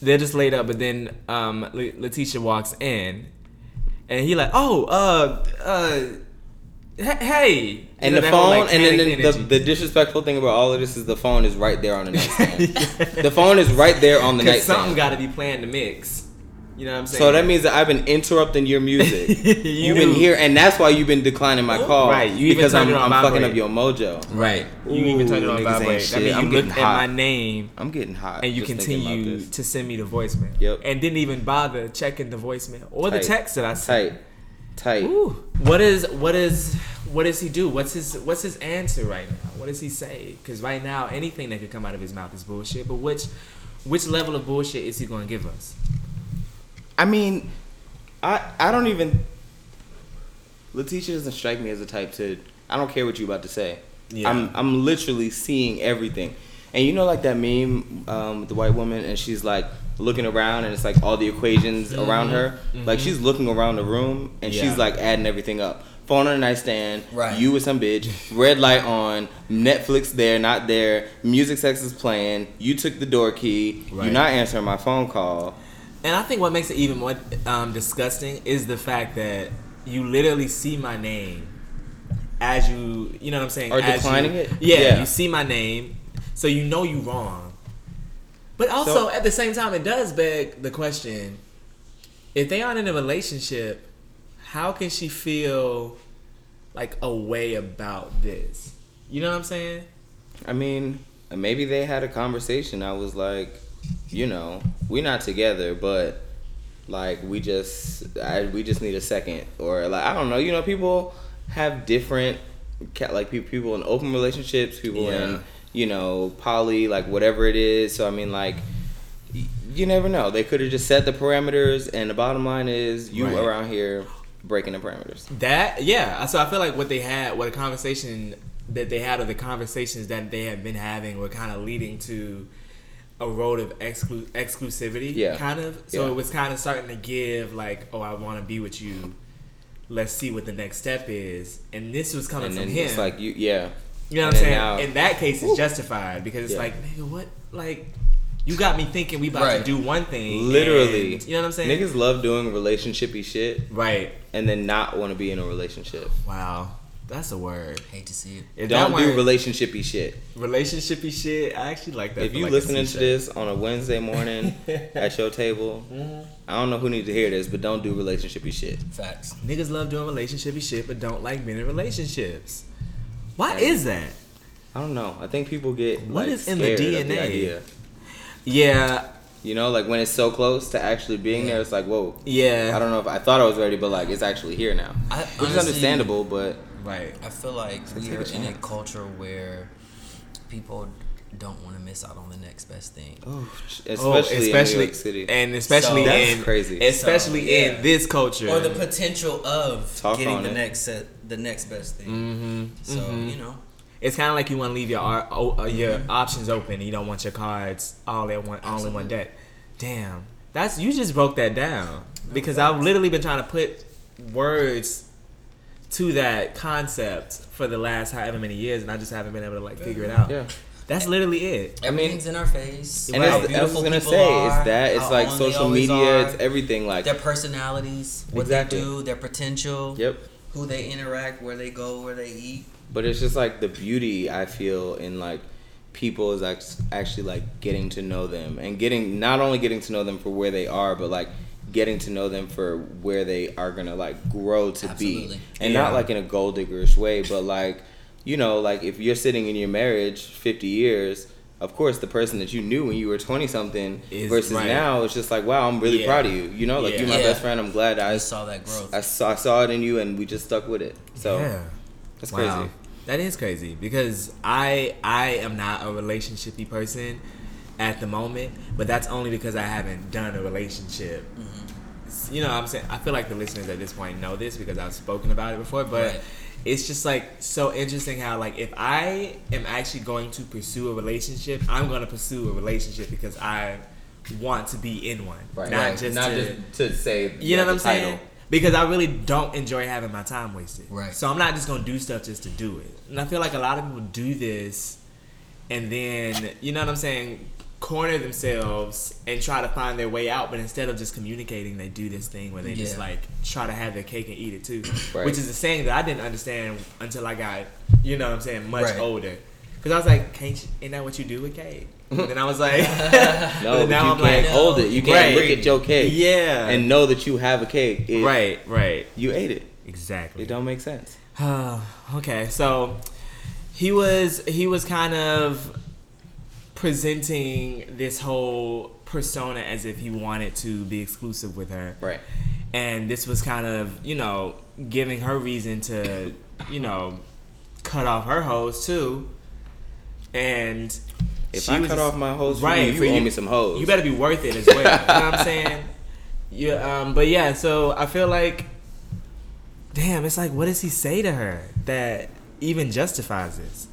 they're just laid up, but then um, Letitia walks in, and he like, oh, uh, uh, hey, And You the that whole, phone, like, and then the, the, the disrespectful thing about all of this is the phone is right there on the nightstand. the phone is right there on the nightstand. something got to be playing the mix. You know what I'm saying? So that means that I've been interrupting your music. You You've been here, and that's why you've been declining my call. Right, you even because I'm, turned it on I'm fucking up your mojo. right. You even turned it on niggas ain't vibrate. shit. That means you I'm looked at my name. I'm getting hot. and you just thinking about continue to send me the voicemail. Yep. And didn't even bother checking the voicemail or the Tight. text that I sent. tight, tight. Ooh. What is what is what does he do? What's his what's his answer right now? What does he say? Because right now anything that could come out of his mouth is bullshit. But which which level of bullshit is he going to give us? I mean, I I don't even. Letitia doesn't strike me as a type to. I don't care what you about to say. Yeah. I'm I'm literally seeing everything, and you know like that meme um, with the white woman, and she's like looking around, and it's like all the equations around her. Like she's looking around the room, and Mm-hmm. Yeah. she's like adding everything up. Phone on the nightstand. Right. You with some bitch. Red light on. Netflix there, not there. Music sex is playing. You took the door key. Right. You're not answering my phone call. And I think what makes it even more um, disgusting is the fact that you literally see my name as you, you know what I'm saying, Or as declining you- it? Yeah, Yeah. you see my name, so you know you wrong. But also So- at the same time, it does beg the question: if they aren't in a relationship, how can she feel like a way about this? You know what I'm saying? I mean, maybe they had a conversation. I was like, you know, we're not together, but like we just, I, we just need a second, or like I don't know. You know, people have different, like people in open relationships, people Yeah. in you know poly, like whatever it is. So I mean, like. You never know. They could have just set the parameters, and the bottom line is you Right. around here breaking the parameters. That yeah. So I feel like what they had, what a conversation that they had, or the conversations that they have been having, were kind of leading to a road of exclu- exclusivity. Yeah. Kind of. So Yeah. it was kind of starting to give like, oh, I want to be with you. Let's see what the next step is. And this was coming And from him. it's like you, yeah. you know and what I'm saying? now- In that case, it's justified because it's Yeah. like, nigga, what? Like, you got me thinking we about Right. to do one thing. Literally, and- you know what I'm saying? Niggas love doing relationshipy shit Right. and then not want to be in a relationship. Wow. That's a word. Hate to see it. If Don't that do relationshipy shit. relationshipy shit. I actually like that. If you like listening to this on a Wednesday morning at your table, Mm-hmm. I don't know who needs to hear this, but don't do relationshipy shit. Facts. niggas love doing relationshipy shit, but don't like being in relationships. Why is that? I don't know. I think people get What like, is in the scared of DNA? idea. Yeah, You know, like when it's so close to actually being there, it's like, whoa. yeah. I don't know if I thought I was ready, but like it's actually here now, I, which is understandable. But Right. I feel like we take a are in a culture where people don't want to miss out on the next best thing. especially, Oh, especially in New York City, and especially So- That's in crazy. especially So, yeah. in this culture. Or the potential of Talk getting the it. next set, the next best thing. mm-hmm. So you know, It's kind of like you want to leave your ar- o- uh, your options open. You don't want your cards all at one all in one Absolutely. deck. Damn, that's you just broke that down because I've literally been trying to put words to that concept for the last however many years, and I just haven't been able to like figure it out. yeah. That's literally it. I mean- everything's in our face. And how it's, I was beautiful gonna people say, are, it's that. It's like social always media. are, It's everything. Like, their personalities, what Exactly. they do, their potential, yep. who they interact, where they go, where they eat. But it's just like the beauty I feel in like people is act- actually like getting to know them and getting not only getting to know them for where they are, but like getting to know them for where they are gonna like grow to Absolutely. be, and Yeah. not like in a gold diggerish way, but like you know, like if you're sitting in your marriage 50 years. Of course, the person that you knew when you were twenty something versus right. now, it's just like, wow, I'm really Yeah. proud of you. You know, like Yeah. you're my Yeah. best friend. I'm glad I I saw that growth. I saw, I saw it in you, and we just stuck with it. So yeah. that's Wow. crazy. That is crazy because I I am not a relationshipy person at the moment, but that's only because I haven't done a relationship. Mm-hmm. You know, I'm saying I feel like the listeners at this point know this because I've spoken about it before, but Right. it's just like so interesting how like if I am actually going to pursue a relationship, I'm going to pursue a relationship because I want to be in one, not just not to, just to say you know what I'm saying? Because I really don't enjoy having my time wasted. Right. So I'm not just gonna do stuff just to do it. And I feel like a lot of people do this, and then you know what I'm saying, corner themselves and try to find their way out. But instead of just communicating, they do this thing where they just like try to have their cake and eat it too. Right. Which is a saying that I didn't understand until I got, you know what I'm saying, much Right. older. Because I was like, can't you, isn't that what you do with cake? and then I was like, No, now you I'm can't like, hold it. You can't Right. look at your cake yeah, and know that you have a cake. It- right, right. You ate it. Exactly. It don't make sense. okay, so he was he was kind of presenting this whole persona as if he wanted to be exclusive with her. Right. And this was kind of, you know, giving her reason to, you know, cut off her hoes too. And If she I cut just- off my hoes, right, you, you owe me some you better be worth it as well. you know what I'm saying? Yeah, um, but yeah, so I feel like, damn, it's like, what does he say to her that even justifies this?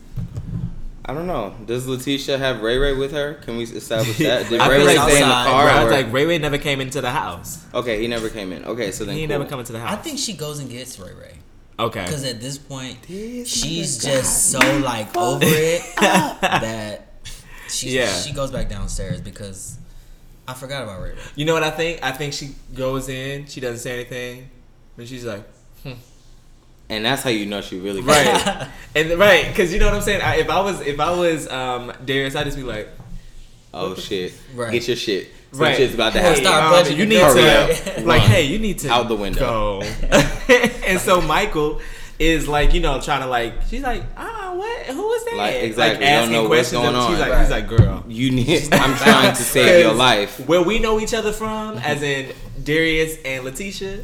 I don't know. Does Letitia have Ray Ray with her? Can we establish that? Did Ray Ray like stay in the car? Bro, I was like, Ray Ray never came into the house. okay, he never came in. Okay, so then He cool. never come into the house. I think she goes and gets Ray Ray. Okay. Because at this point, This she's just so like over it that she Yeah. she goes back downstairs because I forgot about Ray Ray. You know what I think? I think she goes in, she doesn't say anything, but she's like, hmm. And that's how you know she really Right. and right, because you know what I'm saying. I, if I was if I was um Darius, I'd just be like, Oh shit! Right. Get your shit. Some right, shit's about to hey, happen. Start um, budgeting You need to up. like, hey, you need to Out the window. Go. and so Michael is like, you know, trying to like. She's like, ah, what? Who is that? Like, exactly. Don't asking know what's questions going of- She's on. like, he's like, girl. You need. I'm trying to save your life. Where we know each other from, as in Darius and Letitia,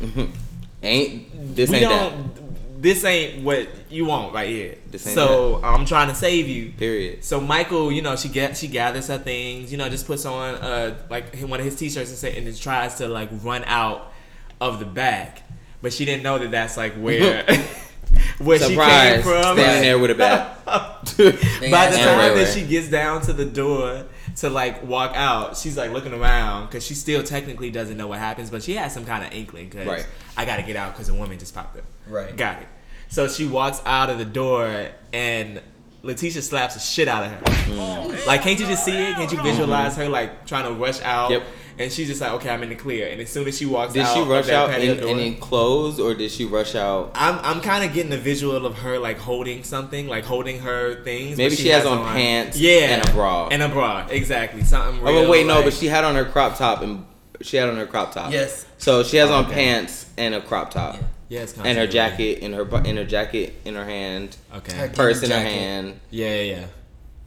Ain't this we ain't that? This ain't what you want right here. So I'm trying to save you. Period. So Michael, you know, she get she gathers her things, you know, just puts on uh like one of his t-shirts and say and then tries to like run out of the back, but she didn't know that that's like where where she came from. Standing there with a bat. By the time that she gets down to the door to like walk out, she's like looking around because she still technically doesn't know what happens, but she has some kind of inkling because Right. I got to get out because a woman just popped up. Right. Got it. So she walks out of the door and Letitia slaps the shit out of her. Mm. Like, can't you just see it? Can't you visualize her like trying to rush out? Yep. And she's just like, okay, I'm in the clear. And as soon as she walks Did out, she rush out patio in door- any clothes or did she rush out? I'm I'm kind of getting a visual of her like holding something, like holding her things. Maybe but she has on pants yeah, and a bra. and a bra, exactly. Something. Oh, Real, but wait, no, like- but she had on her crop top and she had on her crop top. Yes. So she has on Okay. pants and a crop top. Yeah. yeah, And her continuity. jacket in her in her jacket in her hand, Okay. Her- purse in her hand. Yeah, yeah, yeah.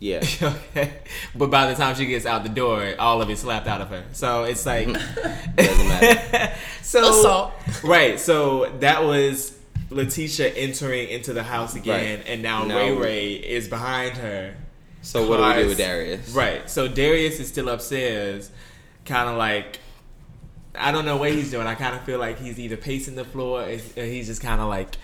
Yeah. okay. But by the time she gets out the door, all of it slapped out of her. So it's mm-hmm. like Doesn't matter. so Assault. Right. So that was Letitia entering into the house again, Right. and now, Now- Ray Ray is behind her. So what do we do with Darius? Right. So Darius is still upstairs, kind of like. I don't know what he's doing. I kind of feel like he's either pacing the floor or he's just kind of like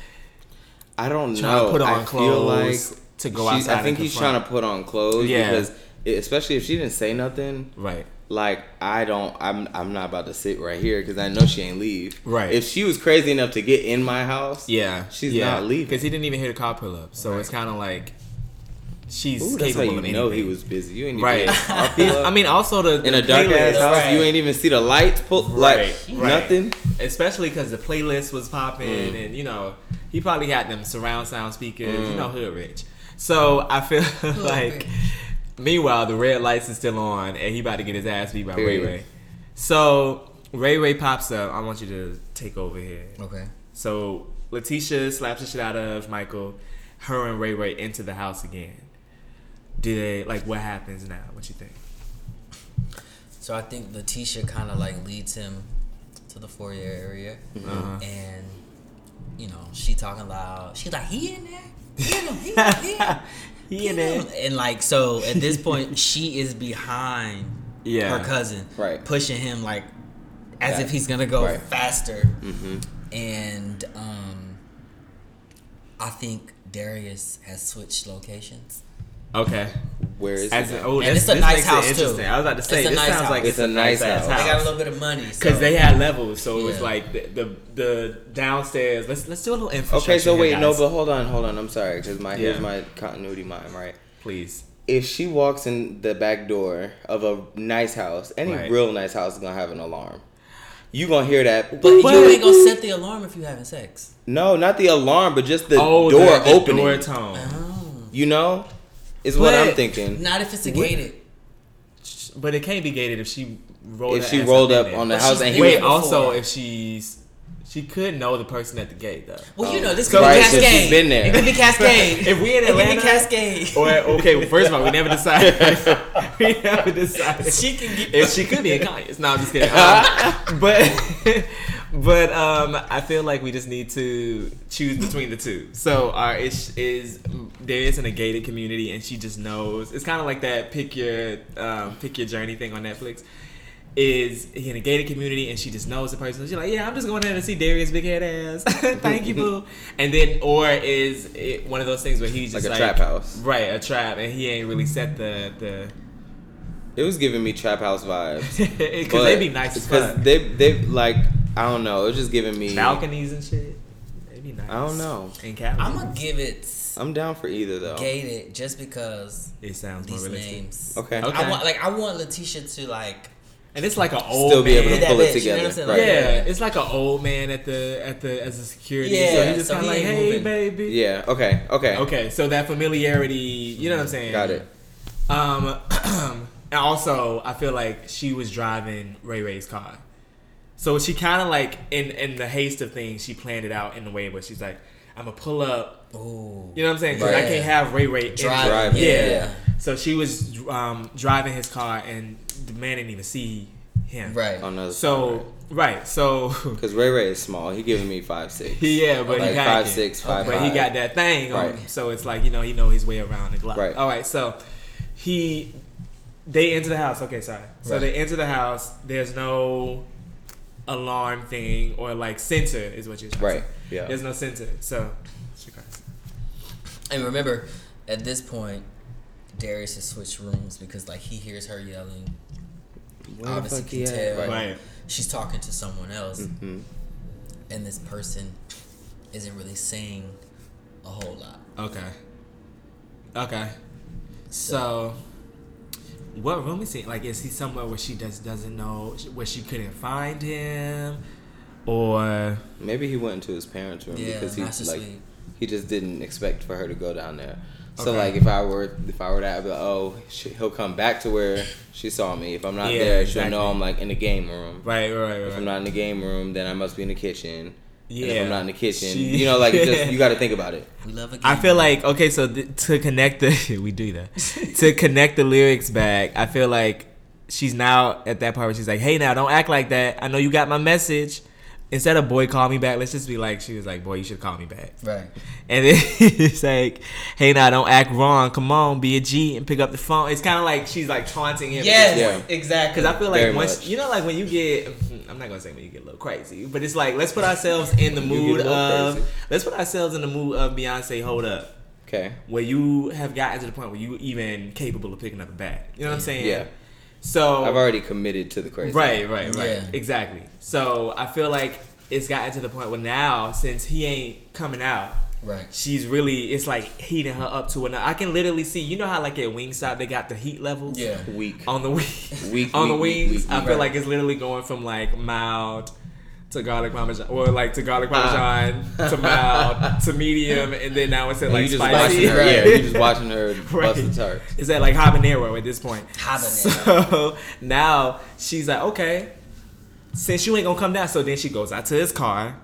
I don't trying know. to put on I feel like to go outside. I think he's trying to put on clothes Yeah. because, especially if she didn't say nothing, Right. like I don't, I'm, I'm not about to sit right here because I know she ain't leave. Right. If she was crazy enough to get in my house, Yeah. she's yeah. not leaving. because he didn't even hear the car pull up. So it's kind of like she's Ooh, that's how you of know he was busy. You ain't even Right. get a car pull up. I mean, also the, in the a dark ass house, Right. you ain't even see the lights pull, Right, like right. nothing. especially because the playlist was popping, Mm. and you know he probably had them surround sound speakers. Mm. You know, hood rich. So I feel like, meanwhile, the red lights is still on, and he about to get his ass beat by Ray Ray. So Ray Ray pops up. I want you to take over here. Okay. So Letitia slaps the shit out of Michael. Her and Ray Ray into the house again. Do they like what happens now? What you think? So I think Letitia kind of like leads him to the foyer area, Uh-huh. and you know she talking loud. She's like, "He in there? Get him! He, he, He in there. And like so, at this point, she is behind Yeah. her cousin, Right. pushing him like as Back. if he's gonna go Right. faster. And um, I think Darius has switched locations. Okay. Where is As it? in, oh, And this, it's a nice makes it house, too. interesting. I was about to say It's this nice sounds house. like It's a nice house. They got a little bit of money because so- they had levels, so it was like the, the the downstairs. Let's let's do a little infrastructure. Okay, so here, wait, no, but hold on, hold on. I'm sorry, because my here's my continuity mind, right? please. If she walks in the back door of a nice house, any Right. real nice house is gonna have an alarm. You gonna hear that? But What? you ain't gonna set the alarm if you having sex. No, not the alarm, but just the oh, door the, the opening. door tone. Oh. you know, is what I'm thinking. Not if it's a gated. But it can't be gated if she rolled. If she ass rolled in up on the But house and he Wait, before. also if she's she could know the person at the gate though. Well, you know this So- could be Right, so she's Cascade. been there. It could be Cascade. If we in it could Atlanta, be Cascade. or okay, well, first of all, we never decided. we never decided. She can get- if she could be in Kanye's. No, I'm just kidding. Um, but but um, I feel like we just need to choose between the two. So our is is Darius in a gated community, and she just knows. It's kind of like that pick your um, pick your journey thing on Netflix. Is he in a gated community and she just knows the person? She's like, yeah, I'm just going there to see Darius' big head ass. Thank you, boo. And then, or is it one of those things where he's just Like a like, trap house. right? A trap, and he ain't really set the the It was giving me trap house vibes. because they be nice Because they they like I don't know. It's just giving me. balconies and shit. They be nice. I don't know. In Cali, I'm gonna give it I'm down for either though. gated just because it sounds more these realistic. names. Okay. Okay. I want like I want Letitia to like and it's like an old Still be man. able to That pull it bitch, you know what I'm together. Right. Yeah, it's like an old man at the at the as a security. so Yeah, he's just so kind of he like, "Hey, moving." baby." Yeah. Okay. Okay. Okay, so that familiarity, you know what I'm saying? Got it. Um, and also, I feel like she was driving Ray Ray's car, so she kind of like in in the haste of things, she planned it out in a way where she's like, "I'm gonna pull up." Ooh. You know what I'm saying? 'Cause I Right. can't have Ray Ray Driving, Driving, Yeah. yeah. So she was um, driving his car, and the man didn't even see him. Right. On the other So right. So because Ray Ray is small, he giving me five six. yeah, but he like got five it. six, five but he got that thing on Right. him. So it's like, you know, he know his way around the block. Right. All right, so he they enter the house. Okay, sorry. So Right. they enter the house. There's no alarm thing or like sensor is what you're trying Right. to say. Yeah. There's no sensor. So And remember, at this point, Darius has switched rooms because like he hears her yelling. Where the Obviously, fuck can he tell Right. she's talking to someone else, Mhm. and this person isn't really saying a whole lot. Okay. Okay. So what room is he? Like, is he somewhere where she just doesn't know, where she couldn't find him, or Maybe he went into his parents' room Yeah, because he like suite. he just didn't expect for her to go down there. So Okay. like if I were if I were to have like, oh she, he'll come back to where she saw me. If I'm not Yeah, there, she'll know I'm like in the game room. right, right, right? If I'm not in the game room, then I must be in the kitchen. Yeah. And if I'm not in the kitchen, She- you know, like it just you got to think about it. We love a game. I feel like okay, so th- to connect the we do that to connect the lyrics back. I feel like she's now at that part where she's like, "Hey, now don't act like that. I know you got my message." Instead of boy call me back, let's just be like she was like, "Boy, you should call me back." right. And then it's like, "Hey, now don't act wrong. Come on, be a G and pick up the phone." It's kind of like she's like taunting him. Yes, Yeah. exactly. Because I feel like Very once much. you know, like when you get, I'm not gonna say when you get a little crazy, but it's like let's put ourselves in the You get a mood of crazy. let's put ourselves in the mood of Beyonce. Hold up, Okay. where you have gotten to the point where you even capable of picking up a bag. You know what I'm saying? Yeah. So I've already committed to the crazy. right, right, right, Yeah. exactly. So I feel like it's gotten to the point where now, since he ain't coming out. right. She's really, it's like heating her up to another. I can literally see, you know how like at Wingstop they got the heat levels? Yeah. Weak. on the wing, Weak, on the weak, weak, wings. weak, I weak. feel like it's literally going from like mild to garlic parmesan, or like to garlic parmesan to mild to medium, and then now it's at like you spicy. her. Yeah, you just watching her Right. bust the tart. It's at like habanero at this point. Habanero. So now she's like, okay, since you ain't gonna come down, so then she goes out to his car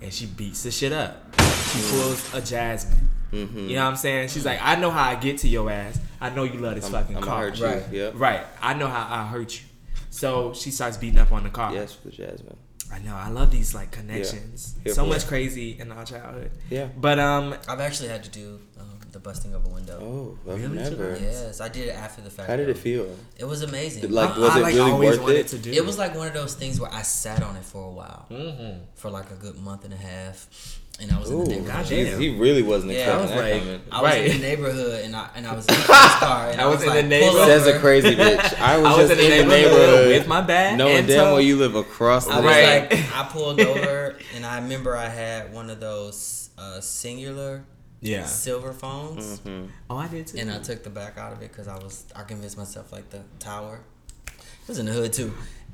and she beats the shit up. She pulls a Jazmine. Mm-hmm. You know what I'm saying? She's like, I know how I get to your ass. I know you love this I'm, fucking I'm car. Right. Yeah. Right. I know how I hurt you. So she starts beating up on the car. Yes, for Jazmine. I know. I love these like connections. Here So for much crazy in our childhood. Yeah. But um, I've actually had to do um, the busting of a window. Oh, I've Really, never. Yes, I did it after the fact. How did though. it feel? It was amazing. Did, like, was I it like really always worth wanted it? to do. It was like one of those things where I sat on it for a while, Mm-hmm. for like a good month and a half, and I was in Ooh, the neighborhood. goddamn. jeez, he really wasn't Yeah, expecting I was that like- coming. I was Right. in the neighborhood and I and I was in his car and I I, was was, in the like, pull neighborhood. Says a crazy bitch. I was, I was just in the neighborhood with my bag. knowing damn toe. well you live across the I was Right. like, I pulled over and I remember I had one of those uh, Cingular Yeah. silver phones, Mhm. Oh, I did too. and I took the back out of it because I was I convinced myself like the tower. It was in the hood too,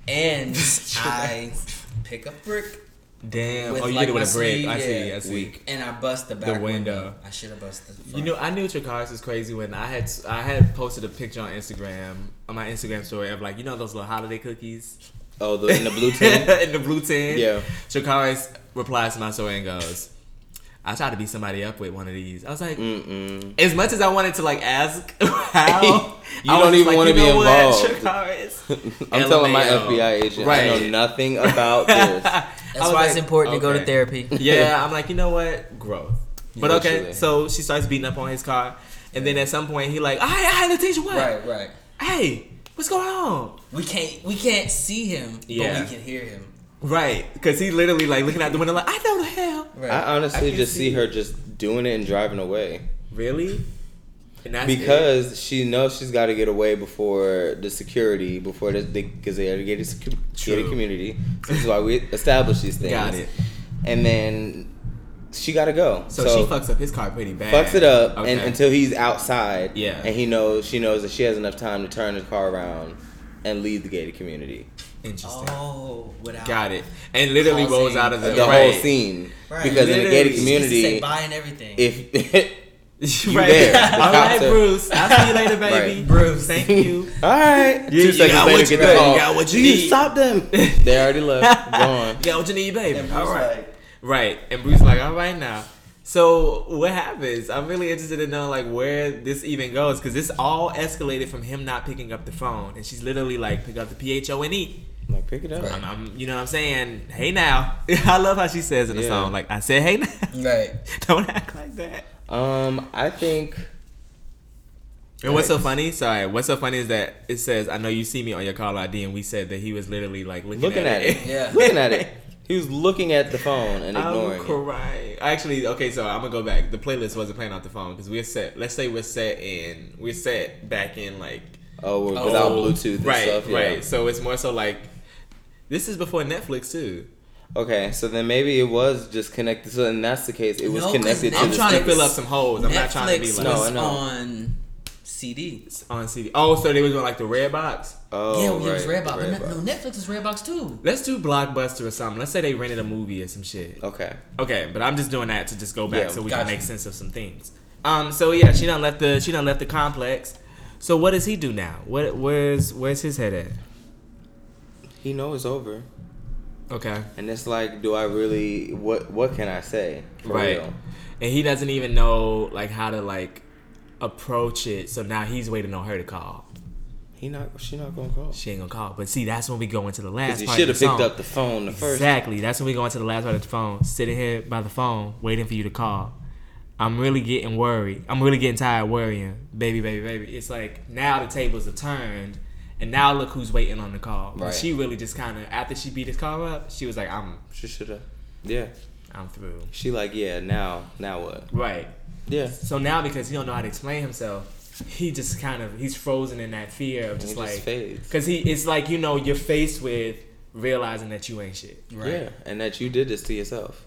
and I pick up brick Damn. with oh, you like did it with a brick. sleeve, I see. yeah. I see. Weak. and I bust the back window. window. I should have busted. The front. You know, I knew Tracaris was crazy when I had I had posted a picture on Instagram on my Instagram story of like you know those little holiday cookies Oh, the in the blue tin. in the blue tin. Yeah. Tracaris replies to my story and goes, "I tried to beat somebody up with one of these." I was like, Mm-mm. as much as I wanted to like ask how, You I don't just even like, wanna be know what, involved. I'm telling my FBI agent. I know nothing about this. I That's was why it's like, important to go to therapy. Yeah, I'm like, you know what? Growth. But okay, so she starts beating up on his car, and then at some point he like, "I, I, Letitia, what? Right, right. Hey, what's going on?" We can't we can't see him, Yeah. but we can hear him. Right, because he literally like looking out the window like, "I know the hell." Right. I honestly can just see see her just doing it and driving away. Really? And that's because she knows she's got to get away before the security, before the because they are a gated, secu- True. community. So this is why we establish these things. Got it. And then she got to go. So, So, she fucks up his car pretty bad. fucks it up, and until he's outside. Yeah. And he knows she knows that she has enough time to turn his car around and leave the gated community. Interesting. Oh, without Got it. And literally rolls out of the, The right. whole scene. Right. Because in the gated Literally. She used to say community, bye and everything. if You right. there. The All right, cops are- Bruce. I'll see you later, baby. Right. Bruce. Thank you. all right, You- you seconds got later, what get you- the call. you got what you "Dude, need." Stop them. they already left. Gone. You got what you need, baby. All right. like- Right. And Bruce like, all right now. So what happens? I'm really interested to know like where this even goes because this all escalated from him not picking up the phone, and she's literally like, pick up the P H O N E. I'm like, pick it up. I'm, I'm- you know what I'm saying? Hey now. I love how she says in the Yeah. song, like, I said, hey now. right. Don't act like that. Um, I think And what's so funny? Sorry, what's so funny is that it says, "I know you see me on your call ID," and we said that he was literally like looking, looking at it. Yeah. looking at it. He was looking at the phone and ignoring I'm it. crying. Actually, okay, so I'm gonna go back. The playlist wasn't playing off the phone because we're set. Let's say we're set in. We're set back in like Oh, we're without old- Bluetooth and right, stuff. Yeah. right. So it's more so like this is before Netflix too. Okay, so then maybe it was just connected. So then that's the case. It was No, 'cause connected to I'm trying to fill up some holes. I'm not trying to be like No, was I know. on CD. on CD. Oh, so they was on like the Redbox. Oh, yeah, well, it was right, Redbox. the But Redbox. no, Netflix is Redbox too. Let's do Blockbuster or something. Let's say they rented a movie or some shit. Okay. Okay, but I'm just doing that to just go back Yeah, so we gotcha. can make sense of some things. Um, so yeah, she done left the she done left the complex. So what does he do now? What where's where's his head at? He knows it's over, Okay, and it's like, do I really? What What can I say? Right, real? and he doesn't even know like how to like approach it. So now he's waiting on her to call. He not. She not gonna call. She ain't gonna call. But see, that's when we go into the last part. should have picked song. up the phone the first. Exactly. That's when we go into the last part of the phone. Sitting here by the phone, waiting for you to call. I'm really getting worried. I'm really getting tired worrying. Baby, baby, baby. It's like now the tables have turned, and now look who's waiting on the call. But Right. She really just kind of after she beat his car up, she was like, "I'm, She should have. Yeah. I'm through." She like, yeah. Now, now what? Right. Yeah. So now because he don't know how to explain himself, he just kind of he's frozen in that fear of just just like because he it's like you know you're faced with realizing that you ain't shit. Yeah, and that you did this to yourself.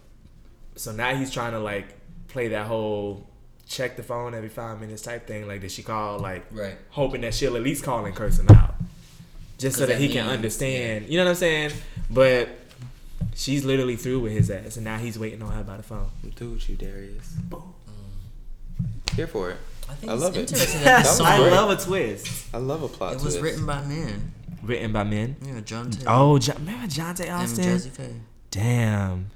So now he's trying to like play that whole check the phone every five minutes type thing. Like, did she call? Like, Right. hoping that she'll at least call and curse him out, just so that that he can means- understand. You know what I'm saying? But she's literally through with his ass, and now he's waiting on her by the phone. I'm through with you, Darius. Here for it. I think I it's love it. interesting That that the was song I love a twist. I love a plot twist. it was twist. written by men. Written by men. Yeah, John Taylor Oh, jo- remember Johntá and Austin? Jazze Pha. Damn.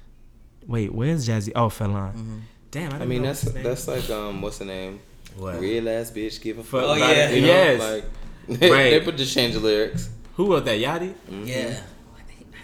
Wait, where's Jazzy? Oh, Fallon. Mm-hmm. Damn, I, I mean, know that's that's like um, what's the name? What? Real ass bitch, give a fuck. Oh, yeah. it, you know? Yes. Like they, Right. they put just change the lyrics. Who wrote that? Yachty? Mm-hmm. Yeah.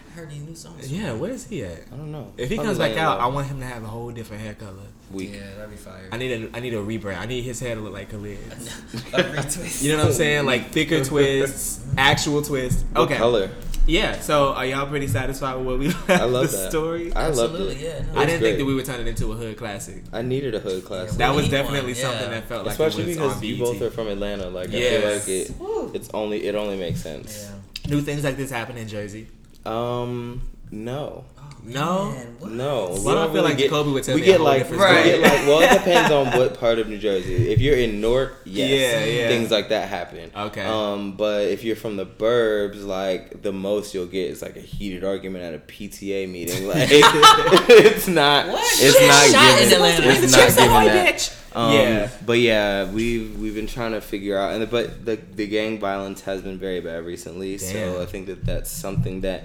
I heard any new songs. Yeah, where is he at? I don't know. If he Probably comes back out, low. I want him to have a whole different hair color. weak. Yeah, that'd be fire. I need a I need a rebrand. I need his hair to look like Khalid's. a retwist. You know what I'm saying? Like thicker twists, actual twists. What Okay. color? Yeah. So are y'all pretty satisfied with what we left I love the that. story? I loved Absolutely, it. yeah. No, I didn't think that we would turn it into a hood classic. I needed a hood class. That was definitely one, something yeah. that felt like Especially it because you both are from Atlanta. Like Yes. I feel like it. It's only it only makes sense. New things like this happen in Jersey. Um, no. No? Man, what? No, we Why do I don't feel really like get, Jacoby would tell we me get like different we get like well, it depends on what part of New Jersey. If you're in Newark, yes, Yeah, yeah. things like that happen. Okay. Um, but if you're from the burbs, like the most you'll get is like a heated argument at a PTA meeting. Like it's not. It's Shit. not Shot in given. Atlanta. It's not given that. Um, Yeah. But yeah, we've we've been trying to figure out, and but the the gang violence has been very bad recently. Damn. So I think that that's something that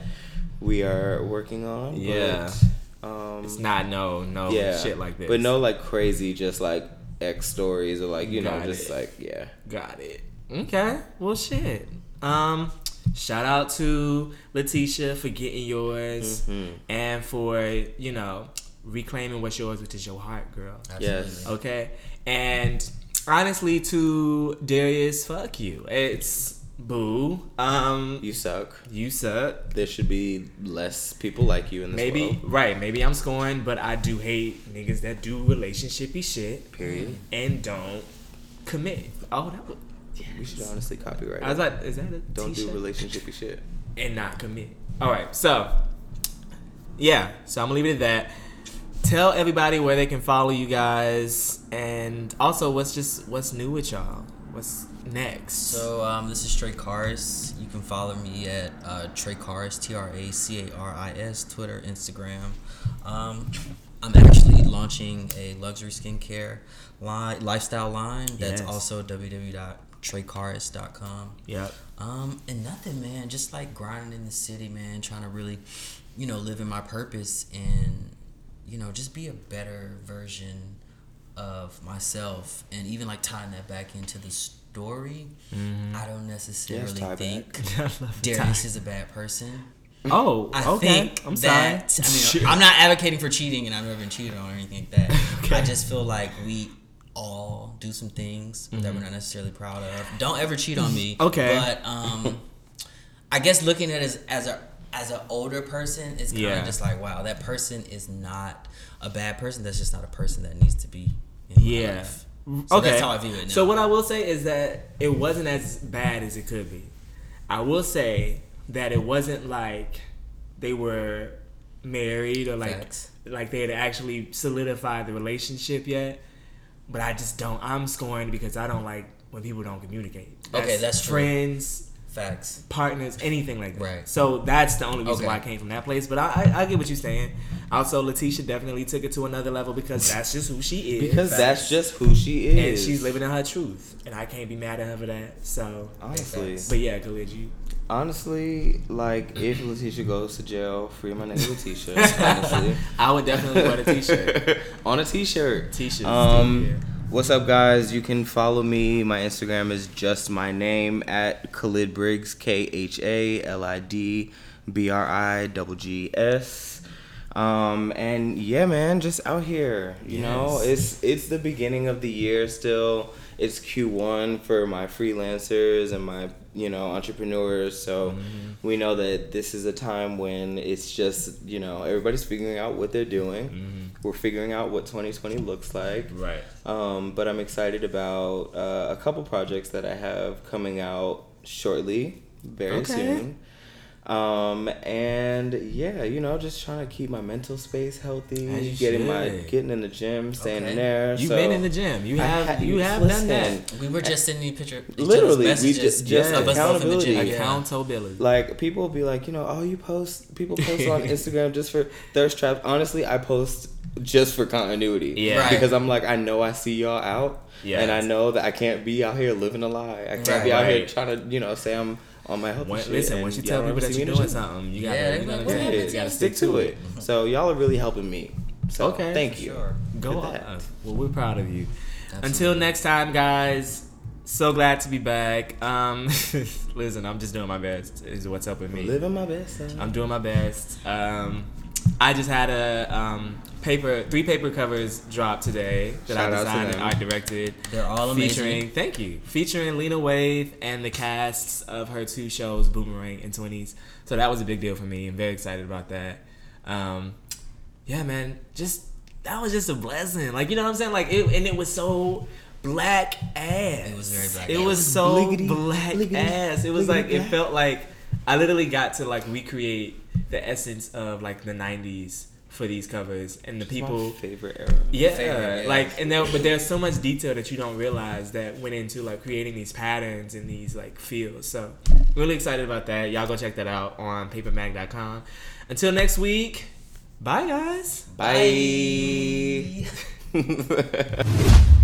we are working on. Yeah. But, um, It's not no no yeah, shit like this. But no, like crazy, just like X stories or like you know, Got just it. like yeah. Got it. Okay. Well, shit. Um, shout out to Letitia for getting yours Mhm. and for you know reclaiming what's yours, which is your heart, girl. Yes. Okay. And honestly, to Darius, fuck you. It's boo. Um, You suck. you suck. There should be less people like you in this Maybe world. right. Maybe I'm scoring, but I do hate niggas that do relationshipy shit Period. and don't commit. Oh, that was. We should honestly copyright. I was like, is that a Don't do t-shirt? relationshipy shit. and not commit. All right, so yeah, so I'm gonna leave it at that. Tell everybody where they can follow you guys, and also what's just what's new with y'all. what's next? So um, this is Tracaris. You can follow me at uh, Tracaris, T R A C A R I S, Twitter, Instagram. Um, I'm actually launching a luxury skincare line, lifestyle line. That's Yes. also www.tracaris.com. yep. Um, and nothing, man. Just like grinding in the city, man. Trying to really, you know, live in my purpose and, you know, just be a better version of myself. And even like tying that back into the story, I don't necessarily tie think I Darius is a bad person. Oh, I okay. think I'm sorry. that I mean, I'm not advocating for cheating, and I've never been cheated on or anything like that. I just feel like we all do some things that we're not necessarily proud of. Don't ever cheat on me. Okay. but um, I guess looking at it as, as a as an older person, it's kind of Yeah. just like, wow, that person is not a bad person. That's just not a person that needs to be. In my Yeah. life. So okay. that's how I view it. Now. So what I will say is that it wasn't as bad as it could be. I will say that it wasn't like they were married or like Facts. like they had actually solidified the relationship yet. But I just don't. I'm scoring because I don't like when people don't communicate. Okay, that's true. friends, facts. partners, anything like that. Right. So that's the only reason Okay. why I came from that place. But I, I, I get what you're saying. Also, Letitia definitely took it to another level because that's just who she is. Because that's just who she is. and she's living in her truth, and I can't be mad at her for that. So, Honestly, but yeah, Khalid, you. honestly, like if Letitia goes to jail, free my nigga Letitia. honestly, I would definitely wear the t-shirt. on a t-shirt. T shirt. Um, yeah. What's up, guys? You can follow me. My Instagram is just my name at Khalid Briggs. K H A L I D B R I G S. Um, and yeah, man, just out here. You know, it's it's the beginning of the year still. It's Q1 for my freelancers and my you know entrepreneurs. So Mm-hmm. we know that this is a time when it's just you know everybody's figuring out what they're doing. Mm-hmm. We're figuring out what 2020 looks like. Right. Um, but I'm excited about uh, a couple projects that I have coming out shortly, very Okay. soon. Um, and yeah, you know, just trying to keep my mental space healthy, As you getting my getting in the gym, staying Okay. in there. You've so been in the gym. You have. ha- you have listen, done that. We were just sending each picture. Literally, we just- just of us the gym. accountability. Yeah. Accountability. Like people will be like, you know, oh, you post people post on Instagram just for thirst traps. Honestly, I post just for continuity. Yeah. Right. Because I'm like, I know I see y'all out. Yes. And I know that I can't be out here living a lie. I can't Right. be out here trying to, you know, say I'm on my healthy When, shit. listen, and once you tell don't people that you're me in doing the something, you gotta, Yeah, you they gotta, be like, yeah, you gotta stick to it. So y'all are really helping me. So Okay. thank you. Sure. Go With on. that. Well, we're proud of you. Absolutely. Until next time, guys. So glad to be back. Um, listen, I'm just doing my best. Is what's up with me. Living my best. life. I'm doing my best. Um, I just had a um, paper, three paper covers drop today that Shout I designed and them. art directed. They're all amazing. Featuring, thank you, featuring Lena Waithe and the casts of her two shows, Boomerang and Twenties. So that was a big deal for me. I'm very excited about that. Um, yeah, man, just that was just a blessing. Like you know what I'm saying? Like it, and it was so black ass. It was very black It ass. was so Bliggity, black bliggity, ass. It was bliggity like it felt like I literally got to like recreate the essence of like the '90s for these covers and the my people. favorite era. Yeah, favorite, yeah. like and there, but there's so much detail that you don't realize that went into like creating these patterns and these like feels. So really excited about that. Y'all go check that out on papermag.com. Until next week, bye guys. Bye.